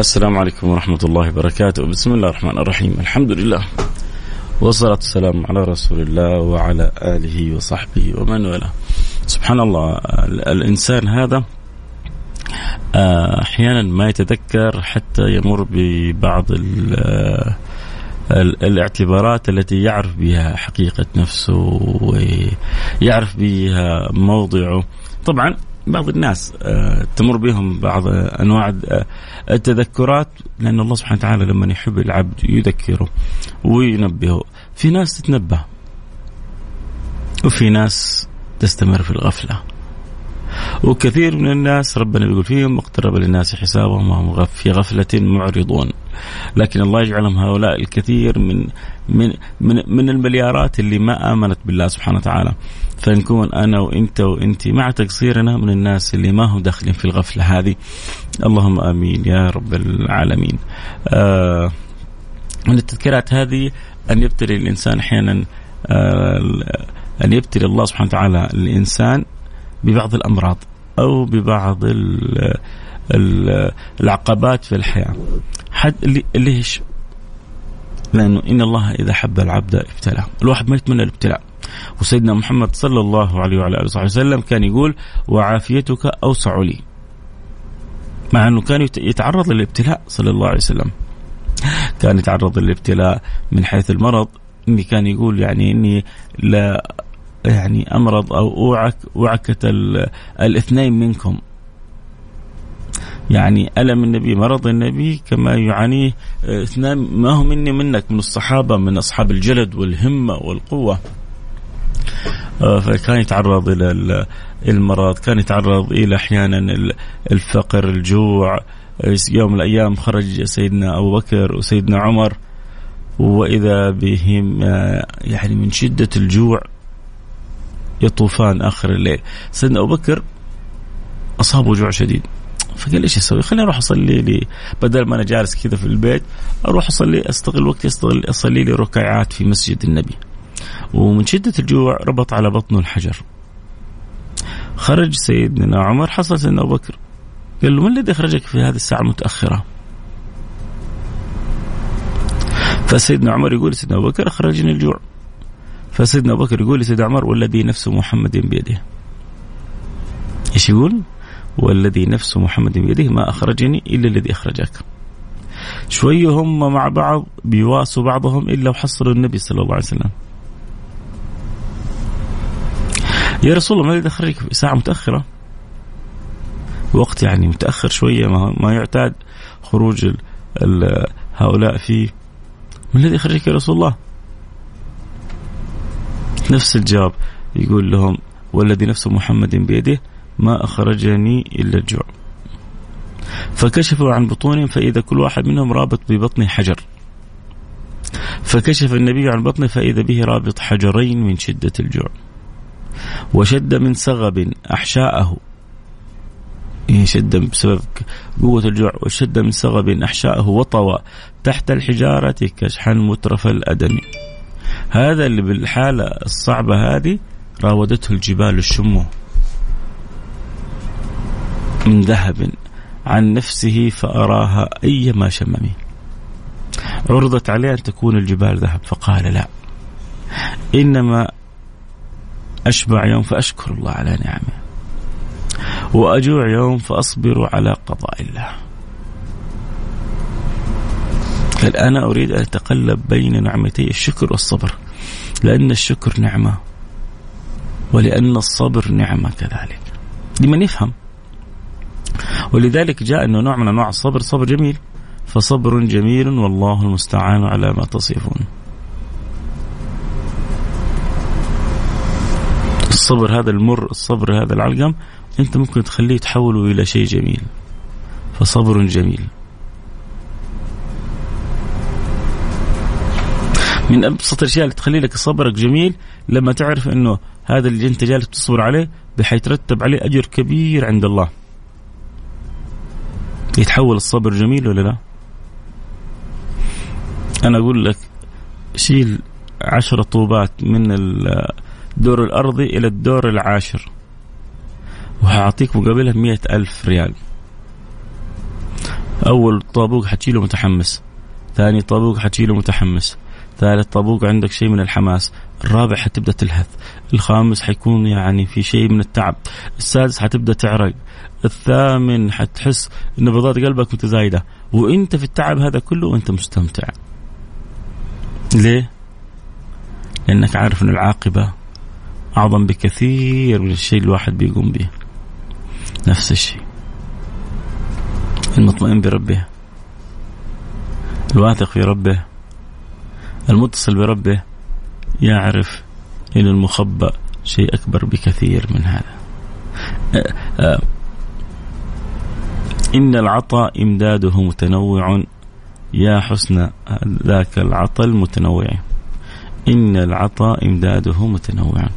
السلام عليكم ورحمة الله وبركاته. بسم الله الرحمن الرحيم. الحمد لله. والصلاة والسلام على رسول الله وعلى آله وصحبه ومن والاه. سبحان الله الإنسان هذا آه، أحيانا ما يتذكر حتى يمر ببعض الاعتبارات التي يعرف بها حقيقة نفسه ويعرف بها موضعه. طبعا بعض الناس آه، تمر بهم بعض أنواع آه، التذكرات لأن الله سبحانه وتعالى لما يحب العبد يذكره وينبهه. في ناس تتنبه وفي ناس تستمر في الغفلة. وكثير من الناس ربنا بيقول فيهم اقترب للناس حسابهم وهم في غفلة معرضون. لكن الله يجعلهم هؤلاء الكثير من من من, من المليارات اللي ما آمنت بالله سبحانه وتعالى. فنكون أنا وأنت وأنت مع تقصيرنا من الناس اللي ما هم داخلين في الغفلة هذه. اللهم آمين يا رب العالمين. آه من التذكيرات هذه أن يبتلي الإنسان أحيانا آه أن يبتلي الله سبحانه وتعالى الإنسان ببعض الأمراض أو ببعض ال ال العقبات في الحياة. حد ليش؟ لأنه إن الله إذا حب العبد ابتلاه، الواحد ما يتمنى الابتلاء. وسيدنا محمد صلى الله عليه وعلى آله وصحبه وسلم كان يقول: وعافيتك أوسع لي. مع أنه كان يتعرض للابتلاء صلى الله عليه وسلم. كان يتعرض للابتلاء من حيث المرض إني كان يقول يعني إني لا يعني أمرض أو اوعك وعكة الاثنين منكم يعني ألم النبي مرض النبي كما يعانيه اثنان ما هو مني منك؟ من الصحابة من أصحاب الجلد والهمة والقوة. آه، فكان يتعرض إلى المرض كان يتعرض إلى أحيانا الفقر الجوع يوم من الأيام خرج سيدنا أبو بكر وسيدنا عمر وإذا بهم آه، يعني من شدة الجوع يطوفان آخر الليل. سيدنا أبو بكر أصابه جوع شديد. فقال إيش أسوي؟ خليني أروح أصلي لي بدل ما أنا جالس كذا في البيت أروح أصلي أستغل وقتي استغل أصلي لي ركعات في مسجد النبي. ومن شدة الجوع ربط على بطنه الحجر. خرج سيدنا عمر حصل سيدنا أبو بكر قال له ما الذي أخرجك في هذه الساعة المتاخره؟ فسيدنا عمر يقول سيدنا أبو بكر أخرجني الجوع. فسيدنا أبو بكر يقول لسيدنا عمر والذي نفس محمد بيده إيش يقول؟ والذي نفس محمد بيده ما أخرجني إلا الذي أخرجك. شوية هم مع بعض بيواسوا بعضهم إلا وحصلوا النبي صلى الله عليه وسلم. يا رسول الله ما الذي أخرجك في ساعة متأخرة؟ وقت يعني متأخر شوية ما, يعتاد خروج ال ال هؤلاء فيه. ما الذي أخرجك يا رسول الله؟ نفس الجواب يقول لهم والذي نفس محمد بيده ما أخرجني إلا الجوع. فكشفوا عن بطونهم فإذا كل واحد منهم رابط ببطنه حجر. فكشف النبي عن بطنه فإذا به رابط حجرين من شدة الجوع. وشد من سغب أحشاءه. إيه، شد بسبب قوة الجوع. وشد من سغب أحشاءه وطوى تحت الحجارة كشحا مترف الأدم هذا اللي بالحالة الصعبة هذه راودته الجبال الشمه من ذهب عن نفسه فأراها أيما شممي. عرضت عليه أن تكون الجبال ذهب فقال لا. إنما أشبع يوم فأشكر الله على نعمه وأجوع يوم فأصبر على قضاء الله. قال أنا أريد أن أتقلب بين نعمتي الشكر والصبر لأن الشكر نعمة ولأن الصبر نعمة كذلك. لمن يفهم؟ ولذلك جاء أنه نوع من أنواع الصبر. صبر جميل. فصبر جميل والله المستعان على ما تصفون. الصبر هذا المر الصبر هذا العلقم أنت ممكن تخليه تحوله إلى شيء جميل. فصبر جميل. من أبسط الأشياء اللي تخلي لك صبرك جميل لما تعرف إنه هذا اللي أنت جالس تصبر عليه بحيترتب عليه أجر كبير عند الله. يتحول الصبر جميل ولا لا؟ أنا أقول لك شيل عشرة طوبات من الدور الأرضي إلى الدور العاشر وهعطيك مقابلها مئة ألف ريال أول طابوق حتشيله متحمس ثاني طابوق حتشيله متحمس ثالث طابوق عندك شيء من الحماس. الرابع حتبدأ تلهث. الخامس حيكون يعني في شيء من التعب. السادس حتبدأ تعرق. الثامن حتحس نبضات قلبك متزايده وإنت في التعب هذا كله وإنت مستمتع. ليه؟ لأنك عارف إن العاقبة أعظم بكثير من الشيء الواحد بيقوم به. نفس الشيء. المطمئن بربه. الواثق في ربه. المتصل بربه يعرف أن المخبأ شيء أكبر بكثير من هذا. أه، أه، إن العطاء إمداده متنوع. يا حسن ذاك العطاء المتنوع. إن العطاء إمداده متنوع.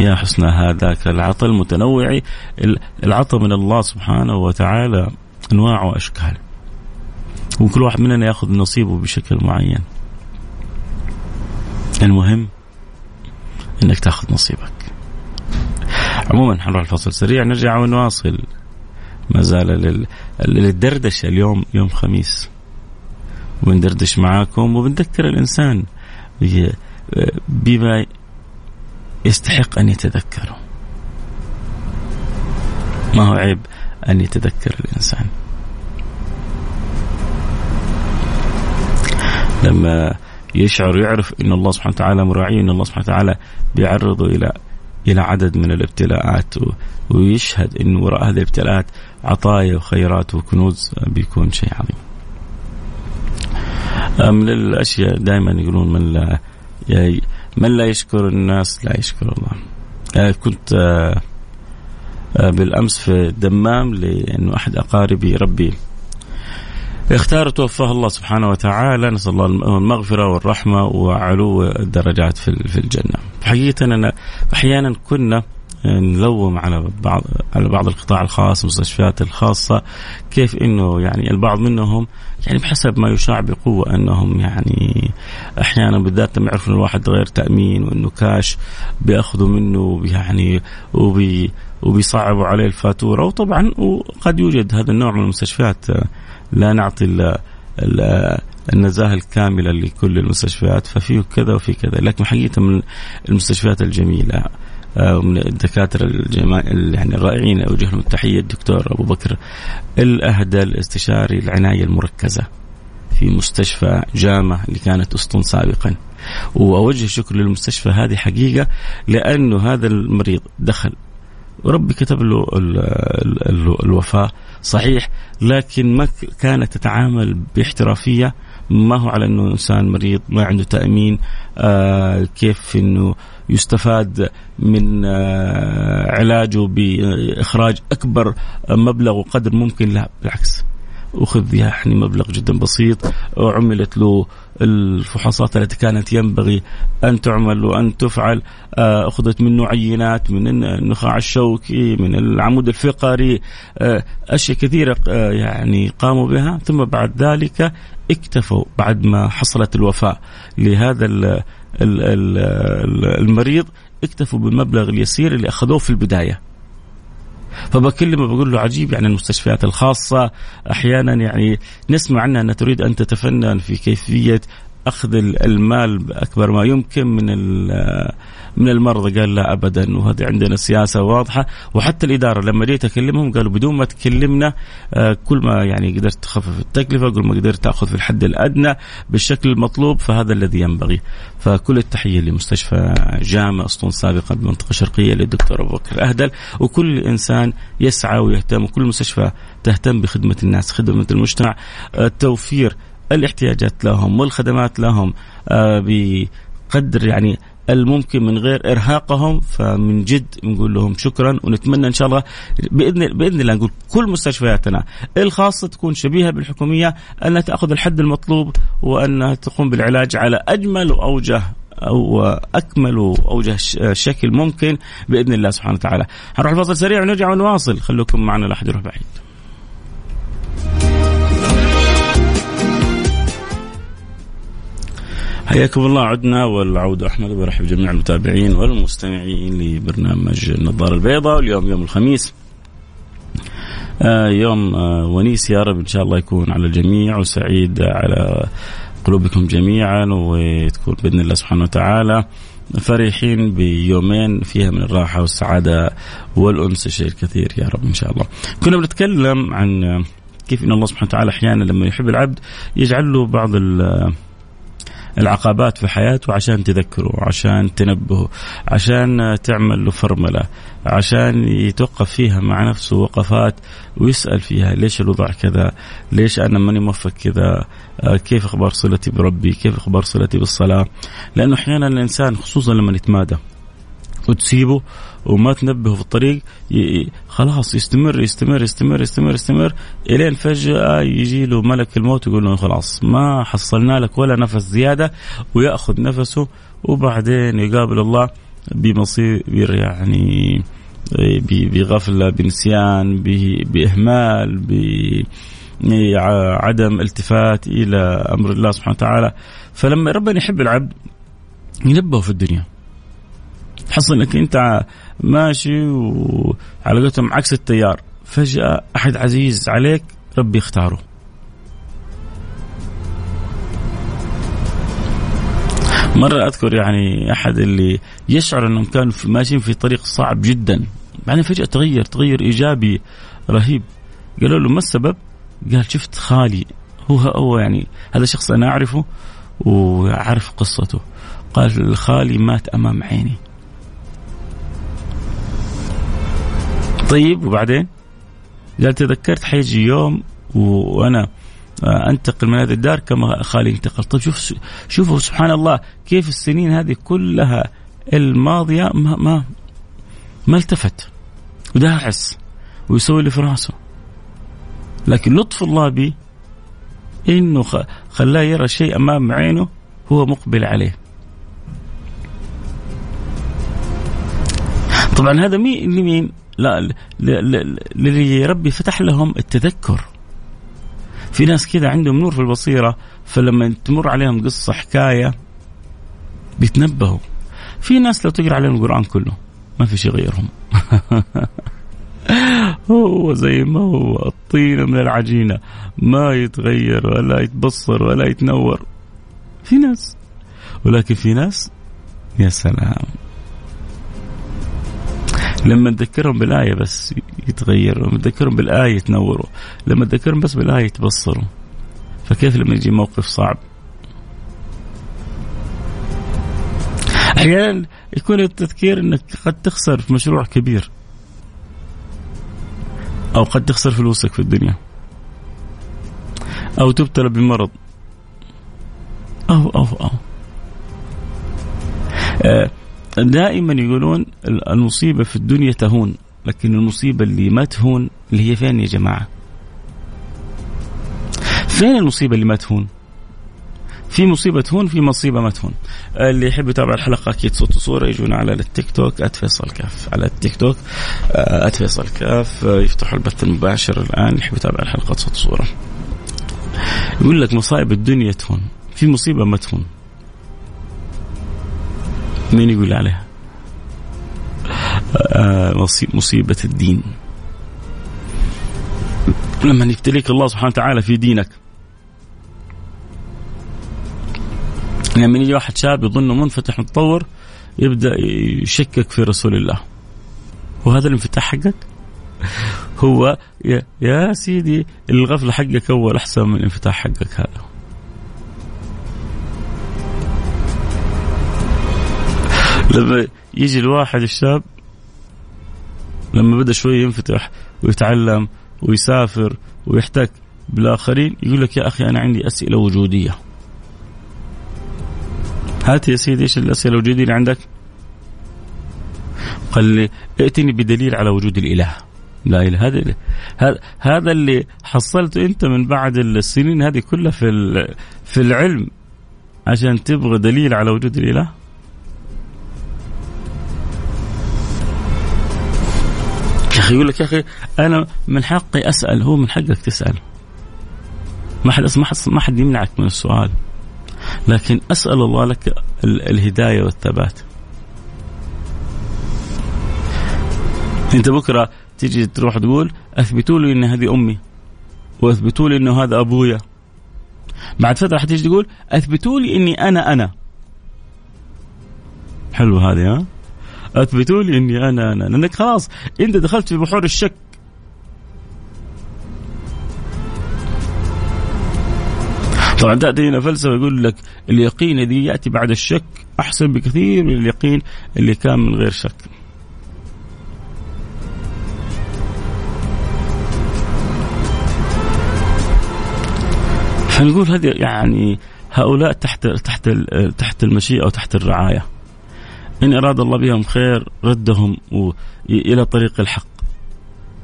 يا حسن هذاك العطاء المتنوع. العطاء من الله سبحانه وتعالى أنواع وأشكال. وكل واحد مننا ياخذ نصيبه بشكل معين. المهم إنك تاخذ نصيبك. عموما حنروح الفصل سريع نرجع ونواصل. ما زال للدردشة اليوم يوم خميس. وبندردش معاكم وبنذكر الإنسان بما يستحق أن يتذكره. ما هو عيب أن يتذكر الإنسان؟ لما يشعر يعرف إن الله سبحانه وتعالى مراعيه إن الله سبحانه وتعالى بيعرضه إلى إلى عدد من الابتلاءات ويشهد إن وراء هذه الابتلاءات عطايا وخيرات وكنوز بيكون شيء عظيم. من الاشياء دائما يقولون من لا من لا يشكر الناس لا يشكر الله. كنت بالأمس في الدمام لأنه أحد أقاربي ربي اختار توفاه الله سبحانه وتعالى نسأل الله المغفرة والرحمة وعلو الدرجات في الجنة. حقيقة أنا أحيانا كنا نلوم على بعض على بعض القطاع الخاص المستشفيات الخاصة كيف إنه يعني البعض منهم يعني بحسب ما يشاع بقوة أنهم يعني أحيانا بالذات لما يعرفوا الواحد غير تأمين وإنه كاش بيأخذوا منه يعني وبي وبيصعبوا عليه الفاتورة وطبعا وقد يوجد هذا النوع من المستشفيات لا نعطي ال ال النزاهة الكاملة لكل المستشفيات ففيه كذا وفي كذا. لكن حقيقة من المستشفيات الجميلة ومن آه، الدكاتره الجماعة يعني الرائعين اوجه لهم التحيه الدكتور أبو بكر الأهدى الاستشاري العناية المركزة في مستشفى جامه اللي كانت أسطن سابقا. وأوجه شكر للمستشفى هذه حقيقة لأنه هذا المريض دخل وربي كتب له الوفاة صحيح لكن ما كانت تتعامل باحترافية. ما هو على أنه إنسان مريض ما عنده تأمين آه كيف أنه يستفاد من آه علاجه بإخراج أكبر مبلغ وقدر ممكن؟ لا بالعكس. أخذ يعني مبلغ جدا بسيط وعملت له الفحوصات التي كانت ينبغي أن تعمل وأن تفعل. آه، أخذت منه عينات من النخاع الشوكي من العمود الفقري آه، أشياء كثيرة آه، يعني قاموا بها. ثم بعد ذلك اكتفوا بعد ما حصلت الوفاة لهذا المريض اكتفوا بالمبلغ اليسير اللي أخذوه في البداية. فبكلمه بقول له عجيب يعني المستشفيات الخاصة. أحيانا يعني نسمع عنها أنها تريد أن تتفنن في كيفية أخذ المال بأكبر ما يمكن من من المرضى قال لا ابدا وهذه عندنا سياسة واضحة. وحتى الإدارة لما جيت أكلمهم قالوا بدون ما تكلمنا آه، كل ما يعني قدرت تخفف التكلفة كل ما قدرت تأخذ في الحد الأدنى بالشكل المطلوب فهذا الذي ينبغي. فكل التحية لمستشفى جامع اسطون سابقا بالمنطقة الشرقيه للدكتور أبو بكر أهدل. وكل إنسان يسعى ويهتم وكل مستشفى تهتم بخدمة الناس خدمة المجتمع. آه، توفير الاحتياجات لهم والخدمات لهم آه، بقدر يعني الممكن من غير إرهاقهم فمن جد نقول لهم شكرا ونتمنى إن شاء الله باذن بإذن الله نقول كل مستشفياتنا الخاصة تكون شبيهة بالحكومية أنها تأخذ الحد المطلوب وأنها تقوم بالعلاج على أجمل واوجه أو أكمل أوجه شكل ممكن بإذن الله سبحانه وتعالى. حنروح الفاصل سريع ونرجع ونواصل خليكم معنا لا احد يروح بعيد. حياكم الله. عدنا والعودة أحمد وبرحب جميع المتابعين والمستمعين لبرنامج النظارة البيضاء. واليوم يوم الخميس. آه يوم آه ونيس يا رب. إن شاء الله يكون على الجميع وسعيد على قلوبكم جميعا وتكون بإذن الله سبحانه وتعالى فرحين بيومين فيها من الراحة والسعادة والأنس. الشيء الكثير يا رب إن شاء الله. كنا بنتكلم عن كيف أن الله سبحانه وتعالى أحيانا لما يحب العبد يجعل له بعض العقبات في حياته عشان تذكره عشان تنبهه عشان تعمل له فرملة عشان يتوقف فيها مع نفسه وقفات ويسأل فيها ليش الوضع كذا؟ ليش أنا ماني موفق كذا؟ آه، كيف أخبار صلتي بربي؟ كيف أخبار صلتي بالصلاة؟ لأنه أحيانا الإنسان خصوصا لما يتمادى وتسيبه وما تنبهه في الطريق خلاص يستمر يستمر يستمر يستمر يستمر إلين فجأة يجي له ملك الموت يقول له خلاص ما حصلنا لك ولا نفس زيادة ويأخذ نفسه وبعدين يقابل الله بمصير يعني بغفلة بنسيان بإهمال بعدم التفات إلى أمر الله سبحانه وتعالى. فلما ربنا يحب العبد ينبهه في الدنيا. تحصل انك انت ماشي وعلى قولتهم عكس التيار. فجأة أحد عزيز عليك ربي يختاره. مرة أذكر يعني أحد اللي يشعر أنهم كانوا ماشيين في طريق صعب جدا. بعدين فجأة تغير تغير إيجابي رهيب. قالوا له ما السبب؟ قال شفت خالي. هو هو يعني هذا شخص أنا أعرفه وأعرف قصته. قال خالي مات أمام عيني. طيب وبعدين؟ قال تذكرت حيجي يوم وأنا أنتقل من هذه الدار كما خالي انتقل. طيب شوف شوفوا سبحان الله كيف السنين هذه كلها الماضية ما ما ما التفت. وداعس ويسوي اللي في راسه. لكن لطف الله به إنه خلاه يرى شيء أمام عينه هو مقبل عليه. طبعا هذا مين؟ لمين لا للي ربي فتح لهم التذكر. في ناس كذا عندهم نور في البصيرة فلما تمر عليهم قصة حكاية بيتنبهوا. في ناس لو تقرأ عليهم القرآن كله ما في شيء غيرهم. هو زي ما هو الطينة من العجينة. ما يتغير ولا يتبصر ولا يتنور. في ناس. ولكن في ناس يا سلام. لما تذكرهم بالآية بس يتغيروا لما تذكرهم بالآية يتنوروا لما تذكرهم بس بالآية يتبصروا فكيف لما يجي موقف صعب؟ أحيانا يكون التذكير أنك قد تخسر في مشروع كبير أو قد تخسر فلوسك في الدنيا أو تبتلى بمرض أو أو أو. آه دائما يقولون المصيبة في الدنيا تهون لكن المصيبة اللي ما تهون اللي هي فين يا جماعة؟ فين المصيبة اللي ما تهون؟ في مصيبة تهون في مصيبة ما تهون. اللي يحب يتابع الحلقة أكيد صوت وصورة يجونا على التيك توك @فيصل كاف. على التيك توك @فيصل كاف. يفتحوا البث المباشر الآن اللي يحب يتابع الحلقة صوت وصورة. يقول لك مصائب الدنيا تهون في مصيبة ما تهون. مين يقول عليها؟ آه مصيبة الدين. لما يبتليك الله سبحانه وتعالى في دينك. لما يجي واحد شاب يظنه منفتح متطور يبدأ يشكك في رسول الله. وهذا الانفتاح حقك؟ هو يا سيدي الغفلة حقك أول أحسن من الانفتاح حقك هذا. لما يجي الواحد الشاب لما بدا شوي ينفتح ويتعلم ويسافر ويحتك بالآخرين يقول لك يا أخي أنا عندي أسئلة وجودية. هات يا سيدي إيش الأسئلة الوجودية اللي عندك؟ قال لي ائتني بدليل على وجود الإله. لا إله هذا هذا اللي حصلته أنت من بعد السنين هذه كلها في في العلم عشان تبغى دليل على وجود الإله؟ أخي يقول لك يا أخي أنا من حقي أسأل هو من حقك تسأل. ما حد ما حد ما حد يمنعك من السؤال. لكن أسأل الله لك الهداية والثبات. أنت بكرة تيجي تروح تقول أثبتوا لي إن هذه أمي وأثبتوا لي إنه هذا أبويا. بعد فترة حتيجي تقول أثبتوا لي إني أنا أنا. حلو هذه ها؟ أثبتوا لي إني أنا أنا لانك خلاص إنت دخلت في بحور الشك طبعا تأتي هنا فلسفة يقول لك اليقين الذي يأتي بعد الشك أحسن بكثير من اليقين اللي كان من غير شك. فنقول هذه يعني هؤلاء تحت تحت تحت المشيئة وتحت الرعاية. إن أراد الله بهم خير ردهم إلى طريق الحق.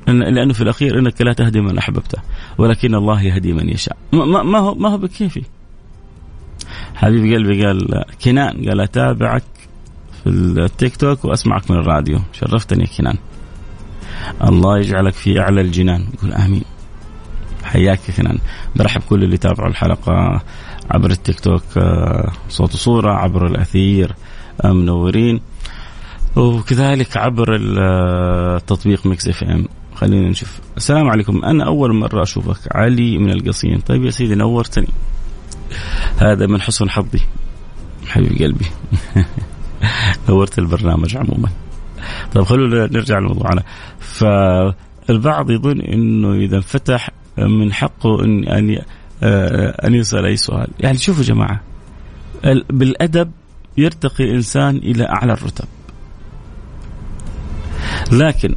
لأنه في الأخير إنك لا تهدي من أحببته ولكن الله يهدي من يشاء. ما هو ما هو بكيفي؟ حبيب قلبي قال كنان قال أتابعك في التيك توك وأسمعك من الراديو. شرفتني يا كنان. الله يجعلك في أعلى الجنان. يقول آمين. حياك يا كنان. برحب كل اللي تابعوا الحلقة عبر التيك توك آه، صوت وصورة عبر الأثير. آه، منورين. وكذلك عبر التطبيق Mix FM. خلينا نشوف. السلام عليكم. أنا أول مرة أشوفك. علي من القصيم. طيب يا سيدي نورتني. هذا من حسن حظي. حبيب قلبي. نورت البرنامج عموما. طيب خلونا نرجع لموضوعنا فالبعض يظن إنه إذا انفتح من حقه ان ان أن يسأل أي سؤال. يعني شوفوا جماعة. بالأدب يرتقي الانسان إلى أعلى الرتب. لكن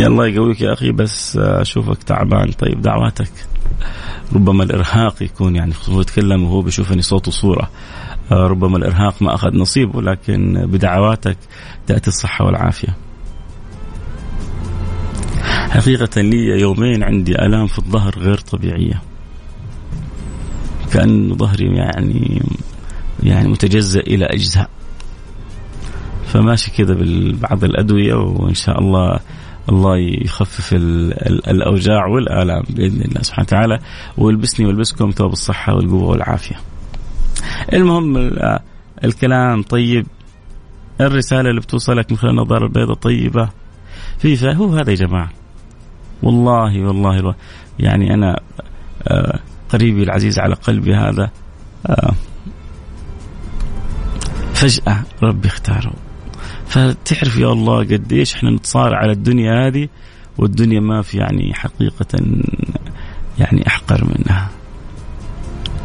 الله يقويك يا أخي بس أشوفك تعبان. طيب دعواتك. ربما الإرهاق يكون يعني هو يتكلم وهو بيشوفني صوت وصورة. ربما الإرهاق ما أخذ نصيبه لكن بدعواتك تأتي الصحة والعافية. حقيقة لي يومين عندي آلام في الظهر غير طبيعية. كأن ظهري يعني يعني متجزأ إلى أجزاء. فماشي كذا ببعض الأدوية وإن شاء الله الله يخفف الأوجاع والآلام بإذن الله سبحانه وتعالى. ويلبسني ويلبسكم ثوب الصحة والقوة والعافية. المهم الكلام طيب. الرسالة اللي بتوصلك من خلال النظارة البيضاء طيبة. في هو هذا يا جماعة. والله والله, والله. يعني أنا آه، قريبي العزيز على قلبي هذا. آه، فجأة ربي اختاره. فتعرف يا الله قديش إحنا نتصارع على الدنيا هذه والدنيا ما في يعني حقيقة يعني أحقر منها.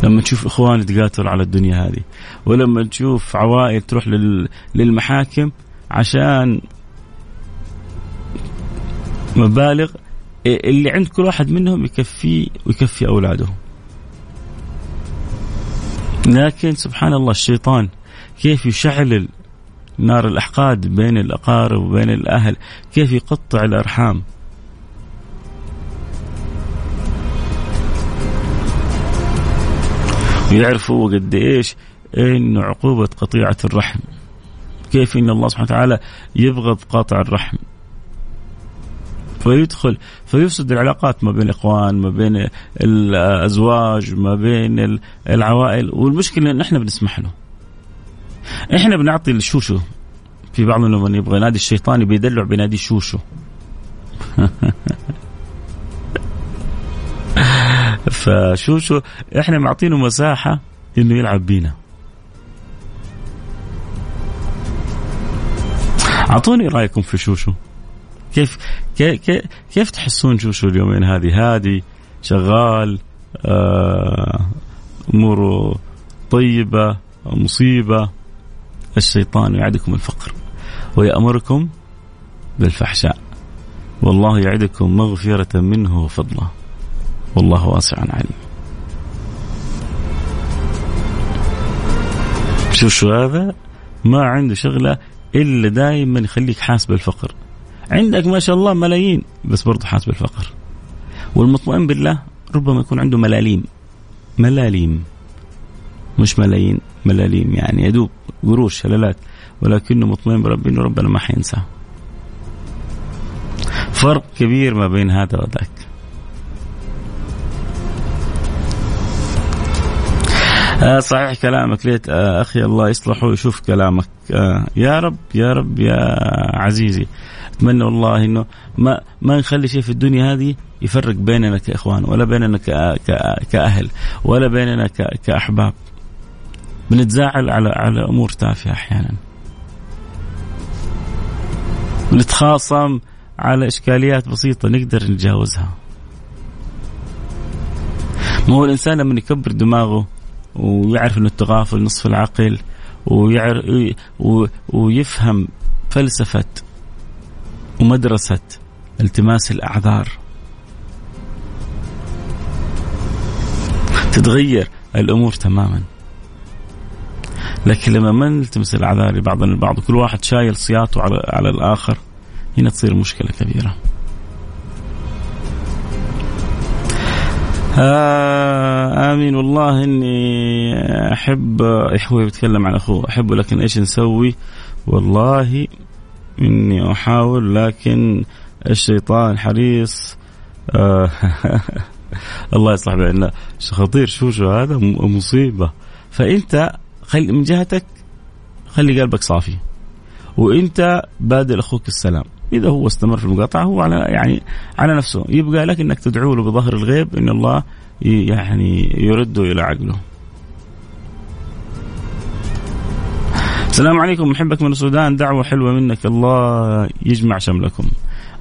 لما تشوف إخوان يتقاتلوا على الدنيا هذه ولما تشوف عوائل تروح للمحاكم عشان مبالغ اللي عند كل واحد منهم يكفيه ويكفي أولاده. لكن سبحان الله الشيطان كيف يشعل نار الأحقاد بين الأقارب وبين الأهل؟ كيف يقطع الأرحام؟ ويعرفوا قد إيش؟ إنه عقوبة قطيعة الرحم. كيف إن الله سبحانه وتعالى يبغض قاطع الرحم؟ فيدخل فيفسد العلاقات ما بين الإخوان ما بين الأزواج ما بين العوائل. والمشكلة إن إحنا بنسمح له. إحنا بنعطي الشوشو في بعض من يبغى ينادي الشيطان بيدلع بينادي شوشو فشوشو إحنا معطينه مساحة إنه يلعب بينا. أعطوني رأيكم في شوشو كيف كيف كيف تحسون شوشو اليومين هذه؟ هادي شغال آه، أموره طيبة مصيبة. الشيطان يعدكم الفقر ويأمركم بالفحشاء. والله يعدكم مغفرة منه وفضله. والله واسع عليم. شو شو هذا؟ ما عنده شغلة إلا دائما يخليك حاس بالفقر. عندك ما شاء الله ملايين. بس برضه حاس بالفقر والمطمئن بالله ربما يكون عنده ملاليم. ملاليم. مش ملايين. ملاليم يعني يدوب قروش شلالات. ولكنه مطمئن بربي إنه ربنا ما حينساه. فرق كبير ما بين هذا وذاك. آه صحيح كلامك. ليت آه أخي الله يصلحه ويشوف كلامك. آه يا رب يا رب يا عزيزي. أتمنى والله إنه ما ما نخلي شيء في الدنيا هذه يفرق بيننا كإخوان ولا بيننا كأهل ولا بيننا كأحباب. بنتزاعل على على أمور تافهة أحيانا. نتخاصم على إشكاليات بسيطة نقدر نتجاوزها. ما هو الإنسان لما يكبر دماغه ويعرف إنه التغافل نصف العقل ويعرف ويفهم فلسفة ومدرسة التماس الأعذار تتغير الأمور تماما لكن لما ما نلتمس الأعذار لبعضنا البعض وكل واحد شايل صياته على على الآخر هنا تصير مشكلة كبيرة. آه آمين والله إني أحب إخوي بيتكلم عن أخوه أحبه لكن إيش نسوي؟ والله إني أحاول لكن الشيطان حريص. آه الله يصلح بيننا خطير شو شو هذا؟ مصيبة. فأنت خلي من جهتك خلي قلبك صافي. وأنت بادل أخوك السلام. إذا هو استمر في المقاطعة هو على يعني على نفسه. يبقى لك إنك تدعو له بظهر الغيب إن الله يعني يرده إلى عقله. السلام عليكم. محبك من السودان. دعوة حلوة منك. الله يجمع شملكم.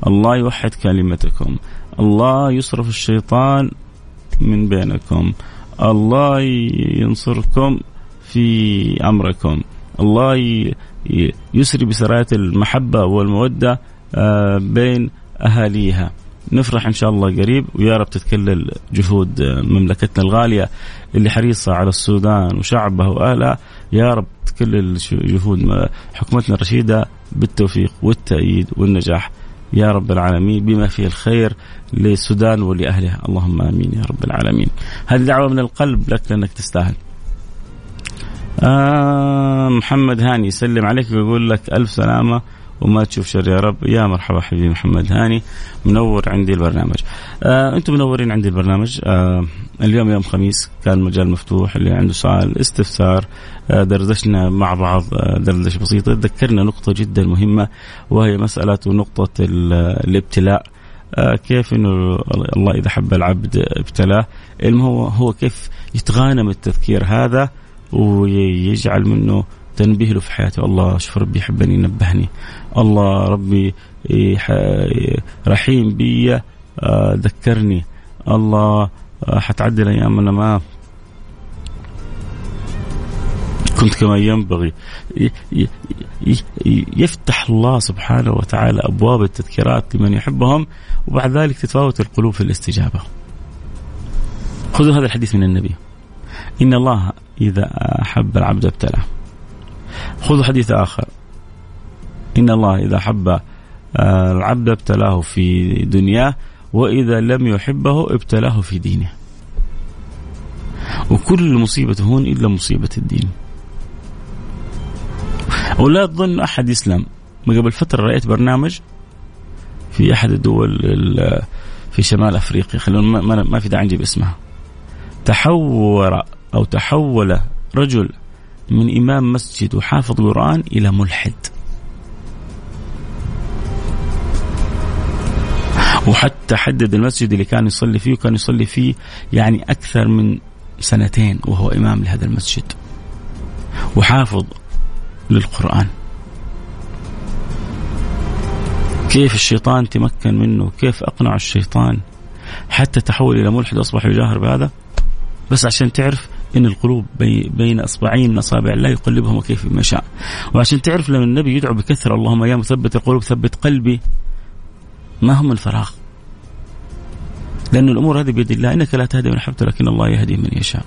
الله يوحد كلمتكم. الله يصرف الشيطان من بينكم. الله ينصركم في أمركم. الله يسري بسرايات المحبة والمودة آه، بين أهاليها. نفرح إن شاء الله قريب. ويا رب تتكلل جهود مملكتنا الغالية اللي حريصة على السودان وشعبها وأهلها. يا رب تكلل جهود حكومتنا الرشيدة بالتوفيق والتأييد والنجاح. يا رب العالمين بما فيه الخير للسودان ولأهلها. اللهم آمين يا رب العالمين. هذه دعوة من القلب لك لأنك تستاهل. آه محمد هاني يسلم عليك ويقول لك ألف سلامة. وما تشوف شر يا رب. يا مرحبا حبيبي محمد هاني منور عندي البرنامج. آه أنتم منورين عندي البرنامج. آه اليوم يوم خميس كان مجال مفتوح اللي عنده سؤال استفسار آه دردشنا مع بعض آه دردشة بسيطة. ذكرنا نقطة جدا مهمة وهي مسألة نقطة الابتلاء. آه كيف إنه الله إذا حب العبد ابتلاه؟ هو هو كيف يتغانم التذكير هذا ويجعل منه تنبيه له في حياته الله شوف ربي يحبني نبهني الله ربي رحيم بي آه، ذكرني الله آه، حتعدي الأيام أنا ما كنت كما ينبغي يفتح الله سبحانه وتعالى أبواب التذكيرات لمن يحبهم وبعد ذلك تتفاوت القلوب في الاستجابة. خذوا هذا الحديث من النبي. إن الله إذا أحب العبد ابتلاه. خذوا حديث آخر. إن الله إذا حب آه، العبد ابتلاه في دنياه وإذا لم يحبه ابتلاه في دينه. وكل مصيبة هون إلا مصيبة الدين. ولا تظن أحد يسلم. قبل فترة رأيت برنامج في أحد الدول في شمال أفريقيا خلونا ما في داعي نجيب اسمها. تحور أو تحول رجل من إمام مسجد وحافظ قرآن إلى ملحد. وحتى حدد المسجد اللي كان يصلي فيه وكان يصلي فيه يعني أكثر من سنتين وهو إمام لهذا المسجد. وحافظ للقرآن. كيف الشيطان تمكن منه؟ كيف أقنع الشيطان؟ حتى تحول إلى ملحد أصبح يجاهر بهذا؟ بس عشان تعرف إن القلوب بي بين إصبعين من اصابع الله يقلبهم كيف ما شاء. وعشان تعرف لما النبي يدعو بكثرة اللهم يا مثبت القلوب ثبت قلبي ما هم من فراغ لأن الأمور هذه بيد الله إنك لا تهدي من أحببت لكن الله يهدي من يشاء.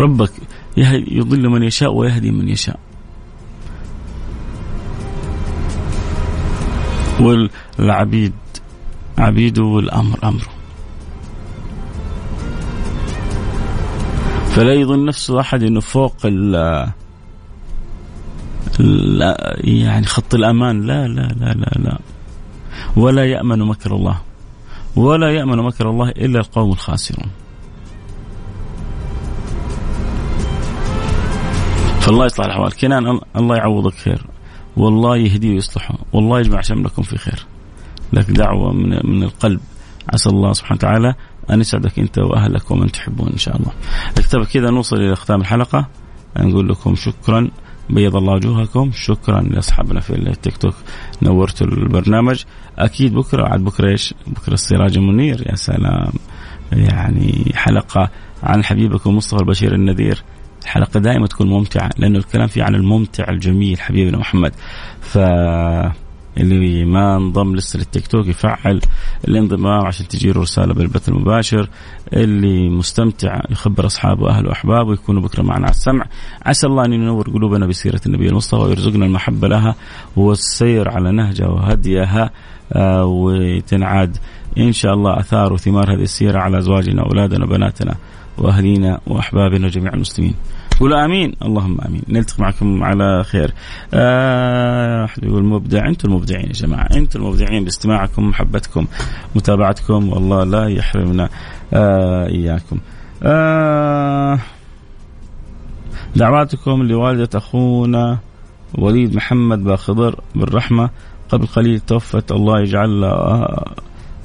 ربك يضل من يشاء ويهدي من يشاء. والعبيد عبيده والأمر أمره. فلا يظن نفسه أحد أنه فوق ال يعني خط الأمان. لا لا لا لا لا. ولا يأمن مكر الله. ولا يأمن مكر الله إلا القوم الخاسرون. فالله يصلح الأحوال. كنان الله يعوضك خير. والله يهديه ويصلحه. والله يجمع شملكم في خير. لك دعوة من, من القلب. عسى الله سبحانه وتعالى أن يسعدك أنت وأهلك ومن تحبون إن شاء الله. اكتب كذا نوصل إلى ختام الحلقة. نقول لكم شكرا. بيض الله وجوهكم. شكرا لاصحابنا في التيك توك نورتوا البرنامج. أكيد بكرة عاد بكرة إيش؟ بكرة السراج المنير. يا سلام. يعني حلقة عن حبيبكم مصطفى البشير النذير. الحلقة دائما تكون ممتعة لأنه الكلام فيه عن الممتع الجميل حبيبنا محمد. ف اللي ما انضم لسه للتيك توك يفعل الانضمام عشان تجي له رسالة بالبث المباشر اللي مستمتع يخبر أصحابه وأهله وأحبابه يكونوا بكرة معنا على السمع عسى الله أن ينور قلوبنا بسيرة النبي المصطفى ويرزقنا المحبة لها والسير على نهجها وهديها آه وتنعاد إن شاء الله آثار وثمار هذه السيرة على أزواجنا وأولادنا وبناتنا وأهلينا وأحبابنا جميع المسلمين. قولوا آمين. اللهم آمين. نلتقي معكم على خير. آه أحد يقول مبدع. أنتم المبدعين يا جماعة. أنتم المبدعين باستماعكم محبتكم متابعتكم. والله لا يحرمنا آه إياكم. آه دعواتكم لوالدة أخونا وليد محمد باخضر بالرحمة. قبل قليل توفت الله يجعل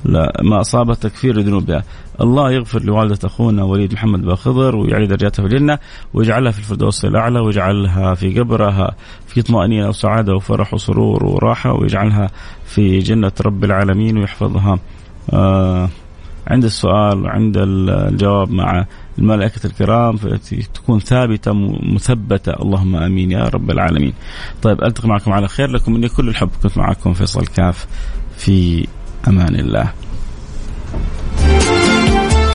لا ما أصاب تكفير ذنوبها الله يغفر لوالدة أخونا وليد محمد باخضر ويعلي درجاتها في الجنة ويجعلها في الفردوس الأعلى ويجعلها في قبرها في طمأنينة وسعادة وفرح وسرور وراحة ويجعلها في جنة رب العالمين ويحفظها. آه عند السؤال وعند الجواب مع الملائكة الكرام تكون ثابتة مثبتة. اللهم آمين يا رب العالمين. طيب ألتقي معكم على خير. لكم مني كل الحب. كنت معكم فيصل كاف في أمان الله.